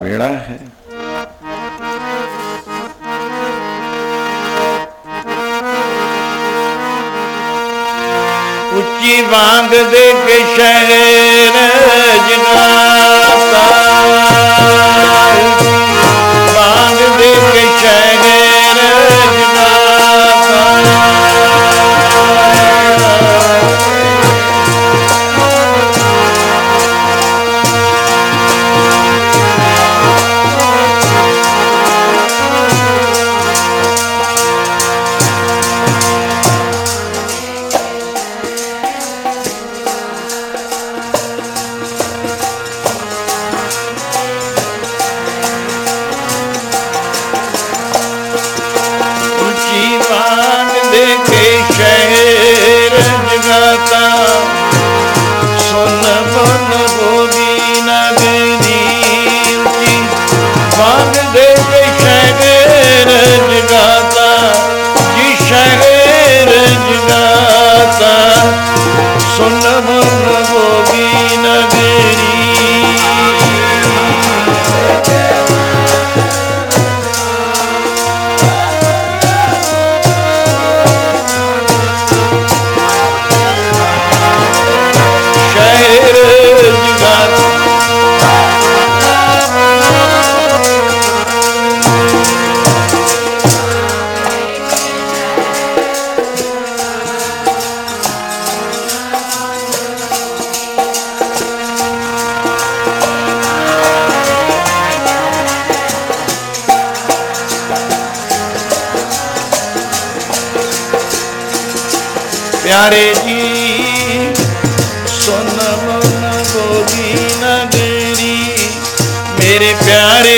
भेड़ा है ਉੱਚੀ ਬਾਂਦ ਦੇ ਕੇ ਸ਼ਹਿਰ ਜਨਾ शहर जगता सुन बन बोली न प्यारे जी सोनम गोदी नगरी मेरे प्यारे